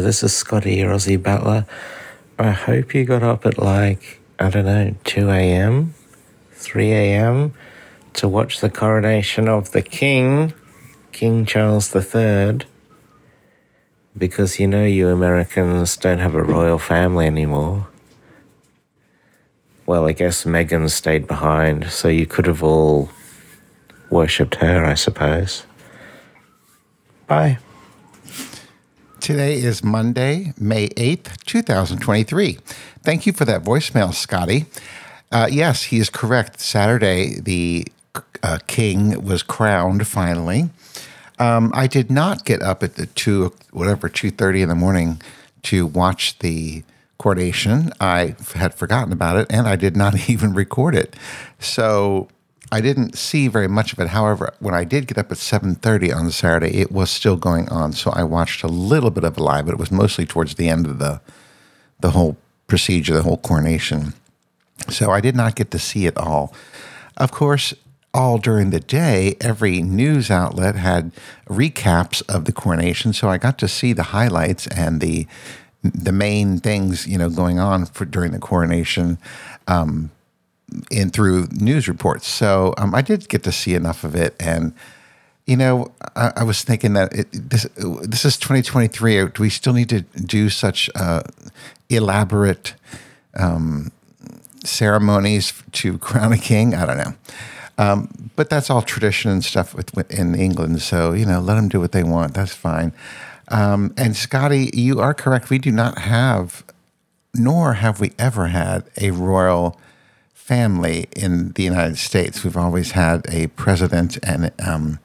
This is Scotty, your Aussie Butler. I hope you got up at like, I don't know, 2 a.m., 3 a.m. to watch the coronation of the King, King Charles III. Because you know you Americans don't have a royal family anymore. Well, I guess Meghan stayed behind, so you could have all worshipped her, I suppose. Bye. Today is Monday, May 8th, 2023. Thank you for that voicemail, Scotty. Uh, yes, he is correct. Saturday, the uh, king was crowned finally. Um, I did not get up at the two, whatever, two thirty in the morning to watch the coronation. I had forgotten about it, and I did not even record it. So I didn't see very much of it. However, when I did get up at 7:30 on Saturday, it was still going on. So I watched a little bit of it live, but it was mostly towards the end of the the whole procedure, the whole coronation. So I did not get to see it all. Of course, all during the day, every news outlet had recaps of the coronation, so I got to see the highlights and the the main things you know going on for during the coronation. Um, in through news reports. So um, I did get to see enough of it, and you know, I, I was thinking that it, this this is 2023. Do we still need to do such uh, elaborate um, ceremonies to crown a king? I don't know. Um, but that's all tradition and stuff with, with, in England. So you know, let them do what they want. That's fine. Um, and Scotty, you are correct. We do not have, nor have we ever had a royal family in the United States. We've always had a president and, um,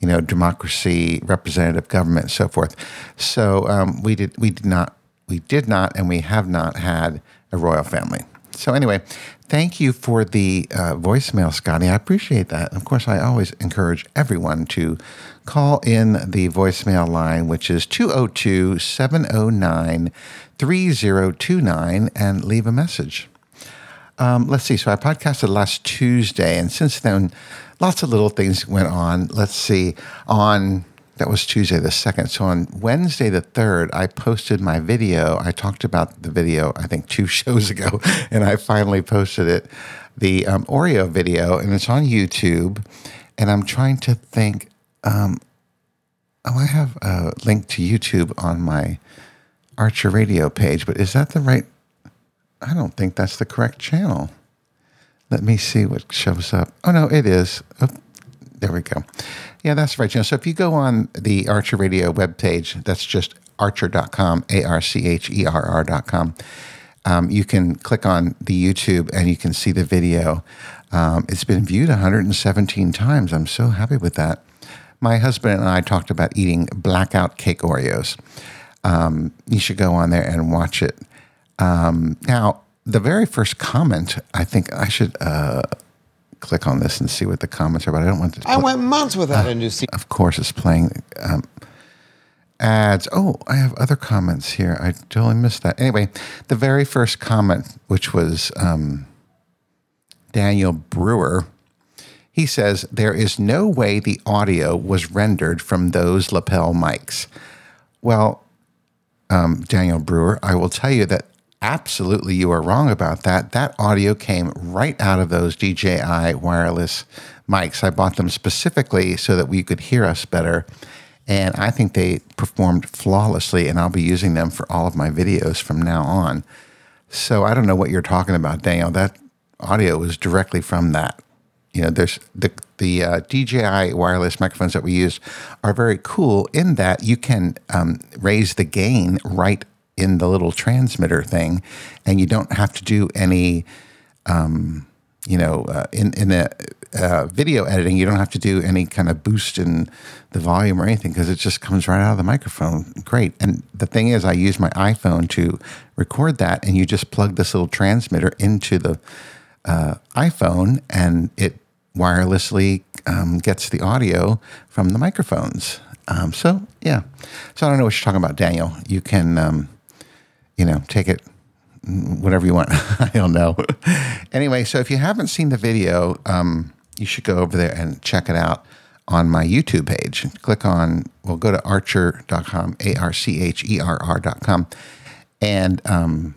you know, democracy, representative government, and so forth. So um, we did we did not we did not and we have not had a royal family. So anyway, thank you for the uh, voicemail, Scotty. I appreciate that. Of course, I always encourage everyone to call in the voicemail line, which is 202 709 3029, and leave a message. Um, let's see. So I podcasted last Tuesday, and since then, lots of little things went on. Let's see. On that was Tuesday the second. So on Wednesday the third, I posted my video. I talked about the video I think two shows ago, and I finally posted it, the um, Oreo video, and it's on YouTube. And I'm trying to think. Um, oh, I have a link to YouTube on my Archer Radio page, but is that the right I don't think that's the correct channel. Let me see what shows up. Oh, no, it is. Oh, there we go. Yeah, that's right. channel. So if you go on the Archer Radio webpage, that's just archerr.com, A R C H E R R.com. Um, you can click on the YouTube and you can see the video. Um, it's been viewed 117 times. I'm so happy with that. My husband and I talked about eating blackout cake Oreos. Um, you should go on there and watch it. Um, now, the very first comment, I think I should uh, click on this and see what the comments are. But I don't want to. I went months without uh, a new seat. Of course, it's playing um, ads. Oh, I have other comments here. I totally missed that. Anyway, the very first comment, which was um, Daniel Brewer, he says there is no way the audio was rendered from those lapel mics. Well, um, Daniel Brewer, I will tell you that absolutely you are wrong about that. That audio came right out of those DJI wireless mics. I bought them specifically so that we could hear us better. And I think they performed flawlessly, and I'll be using them for all of my videos from now on. So I don't know what you're talking about, Daniel. That audio was directly from that. You know, there's the the uh, DJI wireless microphones that we use are very cool in that you can um, raise the gain right in the little transmitter thing, and you don't have to do any, um, you know, uh, in in the uh, video editing, you don't have to do any kind of boost in the volume or anything because it just comes right out of the microphone. Great. And the thing is, I use my iPhone to record that, and you just plug this little transmitter into the uh, iPhone, and it wirelessly um, gets the audio from the microphones. Um, so yeah, so I don't know what you're talking about, Daniel. You can um, you know, take it whatever you want. I don't know. anyway, so if you haven't seen the video, um, you should go over there and check it out on my YouTube page. Click on, well, go to archerr.com, A R C H E R R.com, and um,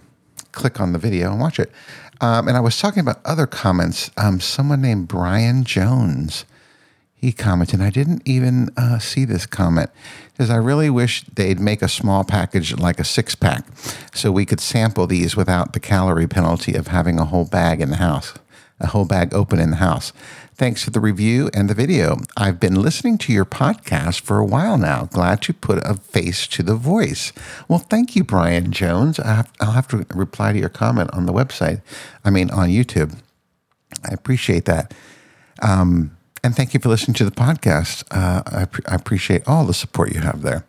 click on the video and watch it. Um, and I was talking about other comments. Um, someone named Brian Jones, he and I didn't even uh, see this comment. Because I really wish they'd make a small package like a six pack so we could sample these without the calorie penalty of having a whole bag in the house, a whole bag open in the house. Thanks for the review and the video. I've been listening to your podcast for a while now. Glad to put a face to the voice. Well, thank you, Brian Jones. I will have to reply to your comment on the website, I mean, on YouTube. I appreciate that. Um, and thank you for listening to the podcast. Uh, I, pre- I, appreciate all the support you have there.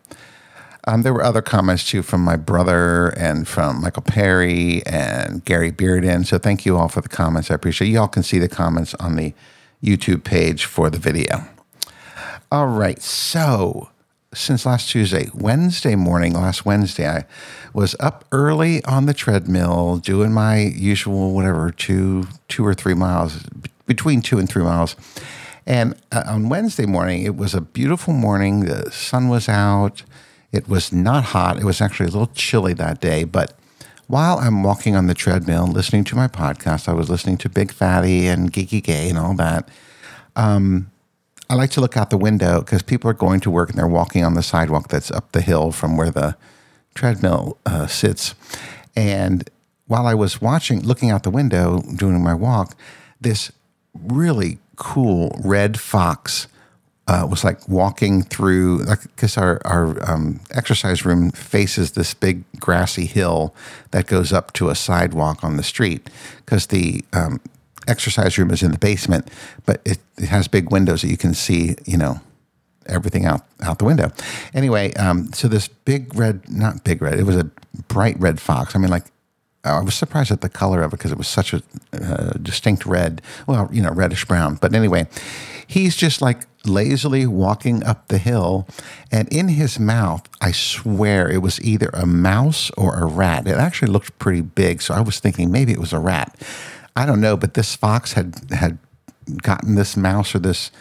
Um, there were other comments too from my brother and from Michael Perry and Gary Bearden. So thank you all for the comments. I appreciate. You all can see the comments on the YouTube page for the video. All right. So, since last Tuesday, Wednesday morning, last Wednesday, I was up early on the treadmill doing my usual whatever two two or three miles between two and three miles. And uh, on Wednesday morning, it was a beautiful morning. The sun was out. It was not hot. It was actually a little chilly that day, but while I'm walking on the treadmill listening to my podcast, I was listening to Big Fatty and Geeky Gay and all that. Um, I like to look out the window because people are going to work and they're walking on the sidewalk that's up the hill from where the treadmill uh, sits. And while I was watching, looking out the window, doing my walk, this really cool red fox uh, was like walking through because our our um, exercise room faces this big grassy hill that goes up to a sidewalk on the street because the um, exercise room is in the basement, but it, it, has big windows that you can see, you know, everything out out the window. Anyway, um, so this big red, not big red, it was a bright red fox. I mean, like I was surprised at the color of it because it was such a uh, distinct red. Well, you know, reddish brown. But anyway, he's just like lazily walking up the hill, and in his mouth, I swear it was either a mouse or a rat. It actually looked pretty big, so I was thinking maybe it was a rat. I don't know, but this fox had had gotten this mouse or this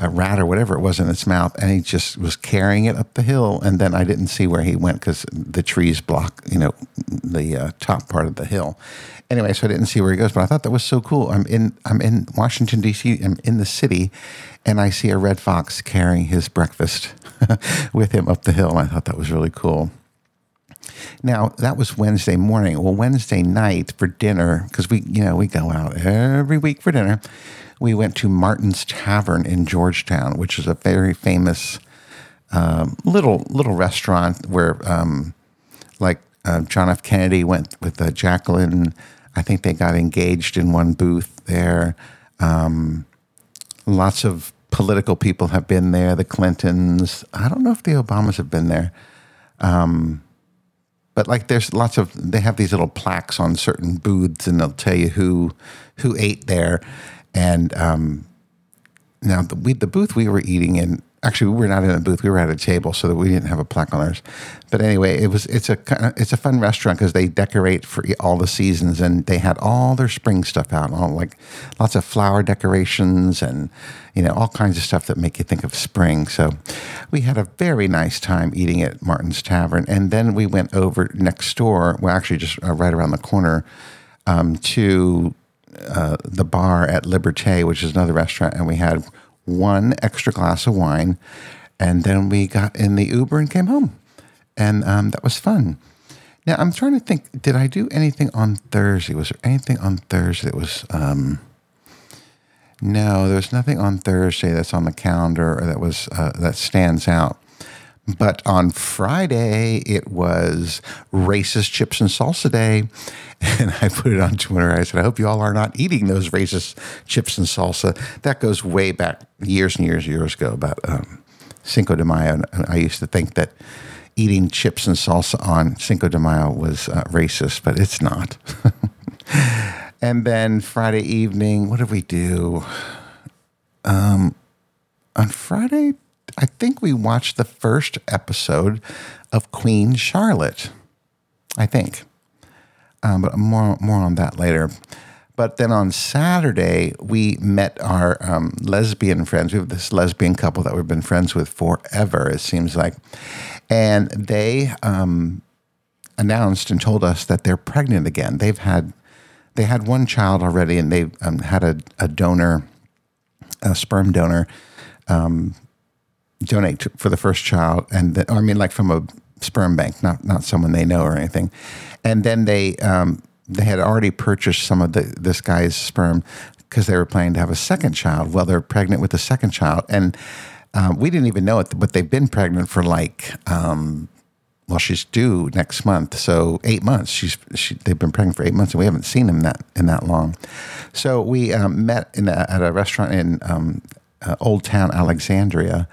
a rat or whatever it was in its mouth, and he just was carrying it up the hill. And then I didn't see where he went because the trees block, you know, the uh, top part of the hill. Anyway, so I didn't see where he goes, but I thought that was so cool. I'm in I'm in Washington D.C. I'm in the city, and I see a red fox carrying his breakfast with him up the hill. And I thought that was really cool. Now that was Wednesday morning. Well, Wednesday night for dinner because we you know we go out every week for dinner we went to Martin's Tavern in Georgetown, which is a very famous um, little little restaurant where, um, like uh, John F. Kennedy went with uh, Jacqueline. I think they got engaged in one booth there. Um, lots of political people have been there. The Clintons. I don't know if the Obamas have been there. Um, but like there's lots of they have these little plaques on certain booths and they'll tell you who who ate there and um, now the, we, the booth we were eating in, actually we were not in a booth, we were at a table, so that we didn't have a plaque on ours. But anyway, it was it's a it's a fun restaurant because they decorate for all the seasons, and they had all their spring stuff out, all like lots of flower decorations and you know all kinds of stuff that make you think of spring. So we had a very nice time eating at Martin's Tavern, and then we went over next door, well actually just uh, right around the corner. Um, to uh, the bar at Liberté, which is another restaurant, and we had one extra glass of wine, and then we got in the Uber and came home, and um, that was fun. Now I'm trying to think. Did I do anything on Thursday? Was there anything on Thursday that was? Um, no, there's nothing on Thursday that's on the calendar or that was uh, that stands out. But on Friday, it was racist chips and salsa day. And I put it on Twitter. I said, I hope you all are not eating those racist chips and salsa. That goes way back years and years and years ago about um, Cinco de Mayo. And I used to think that eating chips and salsa on Cinco de Mayo was uh, racist, but it's not. and then Friday evening, what did we do? Um, on Friday, I think we watched the first episode of Queen Charlotte. I think, um, but more more on that later. But then on Saturday, we met our um, lesbian friends. We have this lesbian couple that we've been friends with forever, it seems like. And they um, announced and told us that they're pregnant again. They've had they had one child already, and they um, had a, a, donor, a sperm donor, um, donate for the first child, and the, I mean, like from a sperm bank, not not someone they know or anything. And then they um, they had already purchased some of the, this guy's sperm because they were planning to have a second child. Well, they're pregnant with the second child, and um, we didn't even know it, but they've been pregnant for like, um, well, she's due next month, so eight months. She's she, they've been pregnant for eight months, and we haven't seen them that in that long. So we um, met in a, at a restaurant in um, uh, Old Town Alexandria,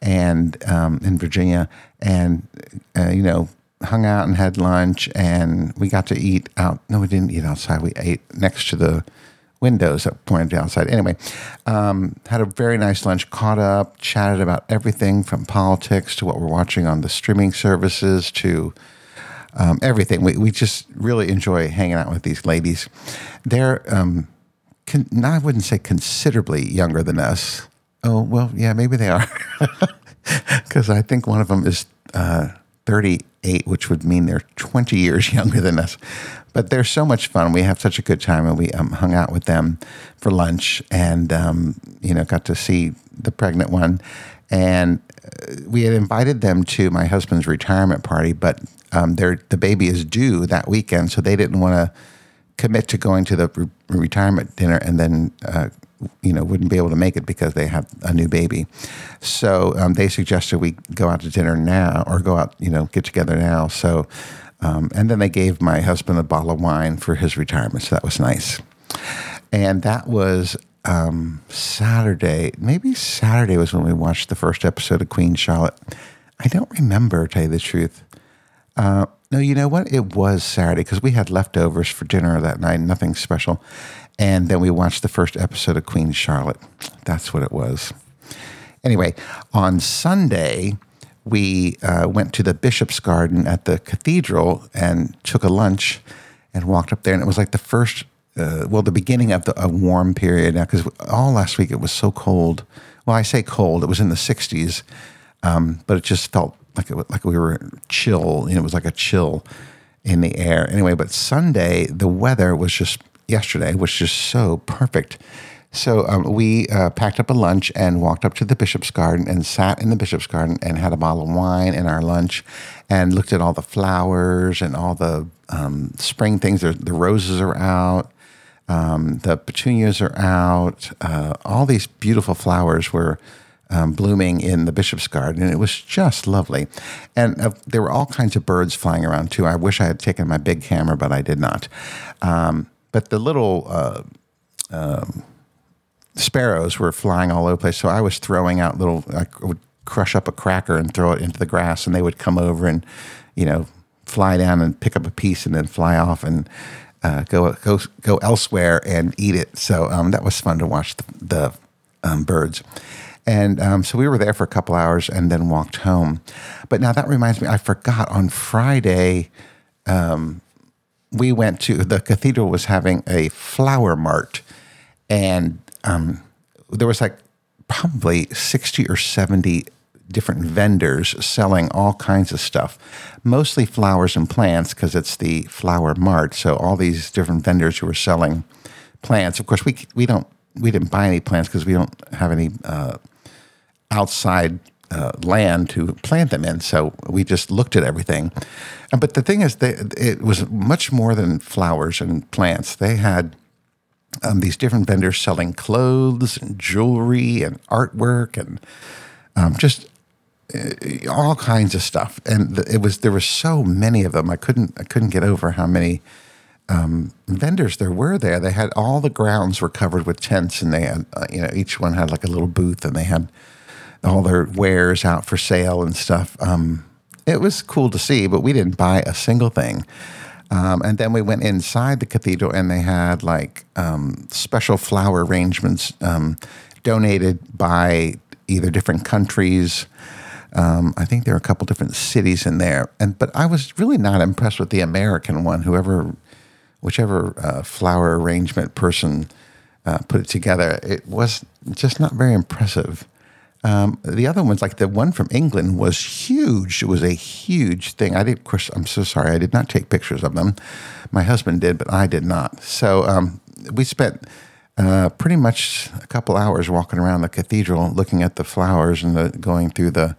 and um, in Virginia, and uh, you know hung out and had lunch, and we got to eat out. No, we didn't eat outside. We ate next to the windows that pointed outside. Anyway, um, had a very nice lunch, caught up, chatted about everything from politics to what we're watching on the streaming services to um, everything. We, we just really enjoy hanging out with these ladies. They're, um, con- I wouldn't say considerably younger than us. Oh, well, yeah, maybe they are. Because I think one of them is uh, 38, which would mean they're 20 years younger than us. But they're so much fun. We have such a good time, and we um, hung out with them for lunch, and um, you know, got to see the pregnant one. And uh, we had invited them to my husband's retirement party, but um, the baby is due that weekend, so they didn't want to commit to going to the re- retirement dinner and then uh, you know wouldn't be able to make it because they have a new baby. So um, they suggested we go out to dinner now or go out, you know, get together now. So um, and then they gave my husband a bottle of wine for his retirement, so that was nice. And that was um, Saturday. Maybe Saturday was when we watched the first episode of Queen Charlotte. I don't remember, to tell you the truth. Uh, no, you know what? It was Saturday because we had leftovers for dinner that night, nothing special. And then we watched the first episode of Queen Charlotte. That's what it was. Anyway, on Sunday, we uh, went to the Bishop's Garden at the cathedral and took a lunch and walked up there. And it was like the first, uh, well, the beginning of the, a warm period now, because all last week it was so cold. Well, I say cold, it was in the 60s, um, but it just felt like, it, like we were chill. You know, it was like a chill in the air. Anyway, but Sunday, the weather was just yesterday was just so perfect. So um, we uh, packed up a lunch and walked up to the bishop's garden and sat in the bishop's garden and had a bottle of wine in our lunch and looked at all the flowers and all the um, spring things. The, the, roses are out, um, the petunias are out. Uh, all these beautiful flowers were um, blooming in the bishop's garden, and it was just lovely. And uh, there were all kinds of birds flying around too. I wish I had taken my big camera, but I did not. Um, but the little uh, um, sparrows were flying all over the place. So I was throwing out little, I would crush up a cracker and throw it into the grass, and they would come over and, you know, fly down and pick up a piece and then fly off and uh, go go go elsewhere and eat it. So um, that was fun to watch the, the um, birds. And um, so we were there for a couple hours and then walked home. But now that reminds me, I forgot on Friday, um, we went to the cathedral was having a flower mart, and um, there was like probably 60 or 70 different vendors selling all kinds of stuff, mostly flowers and plants because it's the flower mart. So all these different vendors who were selling plants. Of course, we we don't we didn't buy any plants because we don't have any uh, outside uh, land to plant them in. So we just looked at everything. But the thing is, they, it was much more than flowers and plants. They had um, these different vendors selling clothes and jewelry and artwork and um, just uh, all kinds of stuff. And it was there were so many of them. I couldn't I couldn't get over how many um, vendors there were there. They had all the grounds were covered with tents, and they had uh, you know each one had like a little booth, and they had all their wares out for sale and stuff. Um, it was cool to see, but we didn't buy a single thing. Um, and then we went inside the cathedral, and they had like um, special flower arrangements um, donated by either different countries. Um, I think there are a couple different cities in there, and but I was really not impressed with the American one. Whoever whichever uh, flower arrangement person uh, put it together, it was just not very impressive. Um, the other ones, like the one from England, was huge. It was a huge thing. I did, of course, I'm so sorry. I did not take pictures of them. My husband did, but I did not. So um, we spent uh, pretty much a couple hours walking around the cathedral, looking at the flowers and the, going through the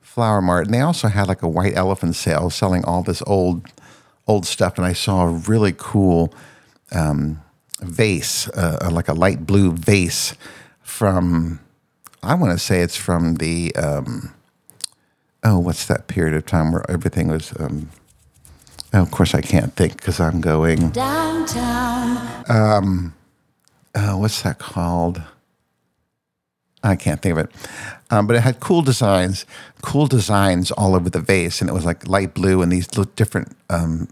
flower mart. And they also had like a white elephant sale selling all this old, old stuff. And I saw a really cool um, vase, uh, like a light blue vase from I want to say it's from the um, oh, what's that period of time where everything was. Um, oh, of course, I can't think because I'm going downtown. Um, uh, what's that called? I can't think of it. Um, but it had cool designs, cool designs all over the vase, and it was like light blue, and these different um,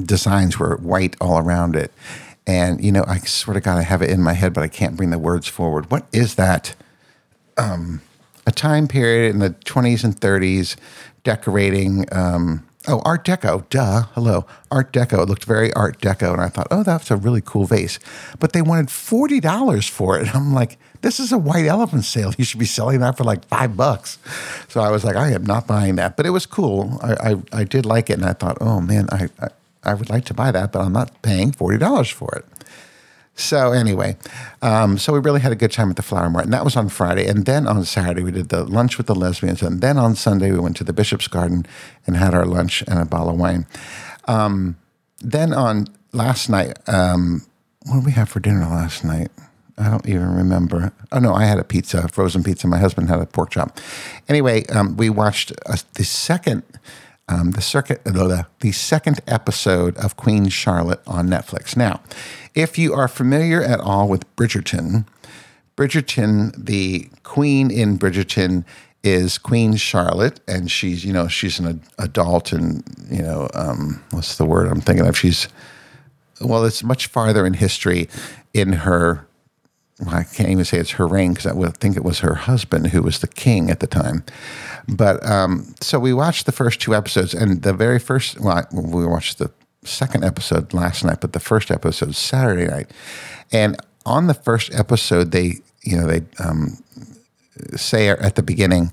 designs were white all around it. And you know, I sort of got to have it in my head, but I can't bring the words forward. What is that? Um, a time period in the 20s and 30s decorating. Um, oh, Art Deco, duh, hello, Art Deco. It looked very Art Deco, and I thought, oh, that's a really cool vase. But they wanted forty dollars for it. I'm like, this is a white elephant sale. You should be selling that for like five bucks. So I was like, I am not buying that. But it was cool. I I, I did like it, and I thought, oh man, I, I I would like to buy that, but I'm not paying forty dollars for it. So anyway, um, so we really had a good time at the Flower Mart, and that was on Friday. And then on Saturday we did the lunch with the lesbians, and then on Sunday we went to the Bishop's Garden and had our lunch and a bottle of wine. Um, then on last night, um, what did we have for dinner last night? I don't even remember. Oh no, I had a pizza, frozen pizza. My husband had a pork chop. Anyway, um, we watched uh, the second um, the circuit the, second episode of Queen Charlotte on Netflix. Now, if you are familiar at all with Bridgerton, Bridgerton, the queen in Bridgerton is Queen Charlotte, and she's you know she's an adult and you know um, what's the word I'm thinking of? She's well, it's much farther in history in her I can't even say it's her reign because I would think it was her husband who was the king at the time. But um, so we watched the first two episodes, and the very first, well, we watched the second episode last night, but the first episode Saturday night. And on the first episode, they, you know, they um, say at the beginning,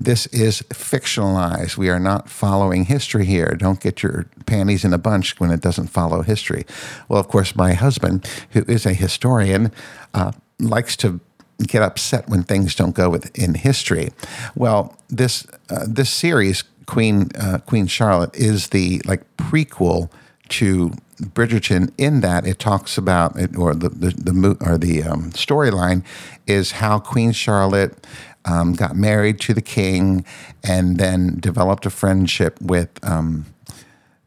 this is fictionalized. We are not following history here. Don't get your panties in a bunch when it doesn't follow history. Well, of course, my husband, who is a historian, uh, likes to get upset when things don't go with in history. Well, this uh, this series, Queen uh, Queen Charlotte, is the like prequel to Bridgerton. In that, it talks about it, or the the, the or the um, storyline is how Queen Charlotte. Um, got married to the king and then developed a friendship with um,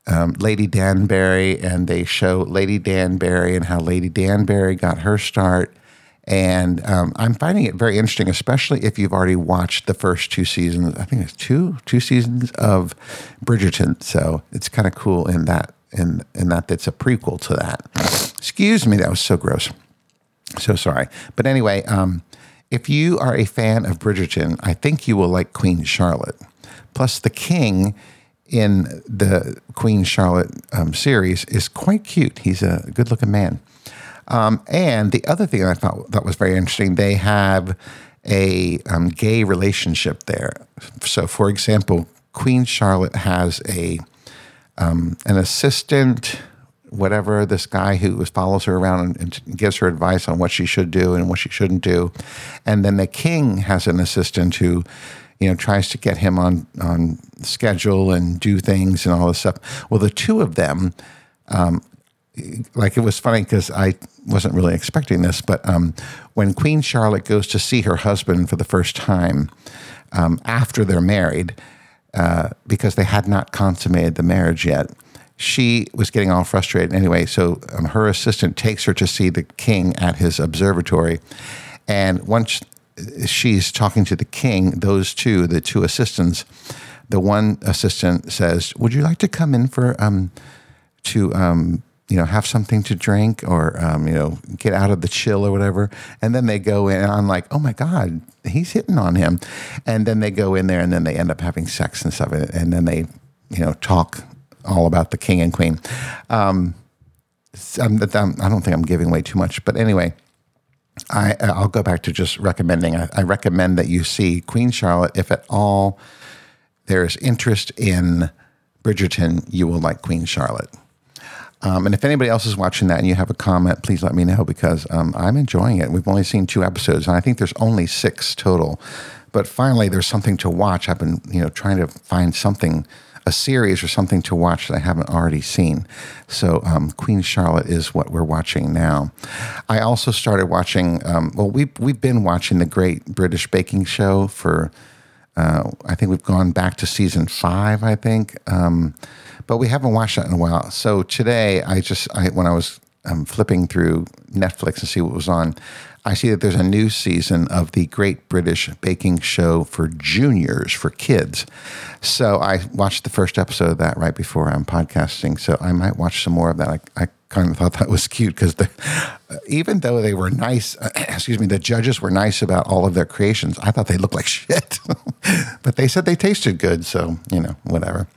um, Lady Danbury, and they show Lady Danbury and how Lady Danbury got her start and um, I'm finding it very interesting, especially if you've already watched the first two seasons. I think it's two two seasons of Bridgerton. So it's kind of cool in that in in that it's a prequel to that. Excuse me, that was so gross. So sorry. But anyway, um, if you are a fan of Bridgerton, I think you will like Queen Charlotte. Plus, the king in the Queen Charlotte um, series is quite cute. He's a good looking man. Um, and the other thing I thought that was very interesting, they have a um, gay relationship there. So, for example, Queen Charlotte has a um, an assistant, whatever this guy who follows her around and, and, gives her advice on what she should do and what she shouldn't do, and then the king has an assistant who, you know, tries to get him on on schedule and do things and all this stuff. Well, the two of them um, like it was funny because I wasn't really expecting this, but um, when Queen Charlotte goes to see her husband for the first time um, after they're married, uh, because they had not consummated the marriage yet, she was getting all frustrated anyway. So um, her assistant takes her to see the king at his observatory, and once she's talking to the king, those two, the two assistants, the one assistant says, "Would you like to come in for um, to?" Um, you know, have something to drink or, um, you know, get out of the chill or whatever. And then they go in, and I'm like, oh my God, he's hitting on him. And then they go in there and then they end up having sex and stuff. And then they, you know, talk all about the king and queen. Um, I'm, I'm, I don't think I'm giving away too much, but anyway, I I'll go back to just recommending. I, I recommend that you see Queen Charlotte if at all there's interest in Bridgerton. You will like Queen Charlotte. Um, and if anybody else is watching that and you have a comment, please let me know because um, I'm enjoying it. We've only seen two episodes, and I think there's only six total. But finally, there's something to watch. I've been, you know, trying to find something, a series or something to watch that I haven't already seen. So, um, Queen Charlotte is what we're watching now. I also started watching. Um, well, we've we've been watching the Great British Baking Show for. Uh, I think we've gone back to season five. I think. Um, but we haven't watched that in a while. So today, I just I, when I was um, flipping through Netflix and see what was on, I see that there's a new season of the Great British Baking Show for juniors for kids. So I watched the first episode of that right before I'm podcasting. So I might watch some more of that. I, I kind of thought that was cute because even though they were nice, uh, excuse me, the judges were nice about all of their creations. I thought they looked like shit, but they said they tasted good. So you know, whatever.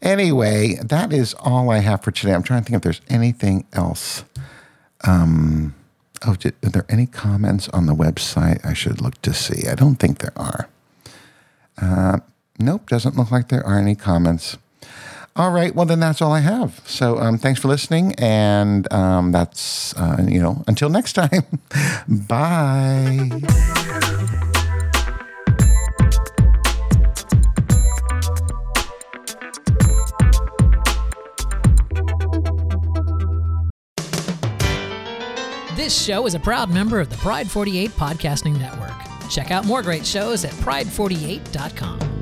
Anyway, that is all I have for today. I'm trying to think if there's anything else. Um, oh, did, are there any comments on the website I should look to see? I don't think there are. Uh, nope, doesn't look like there are any comments. All right, well then that's all I have. So um, thanks for listening, and um, that's uh, you know until next time. Bye. This show is a proud member of the Pride 48 Podcasting Network. Check out more great shows at pride48.com.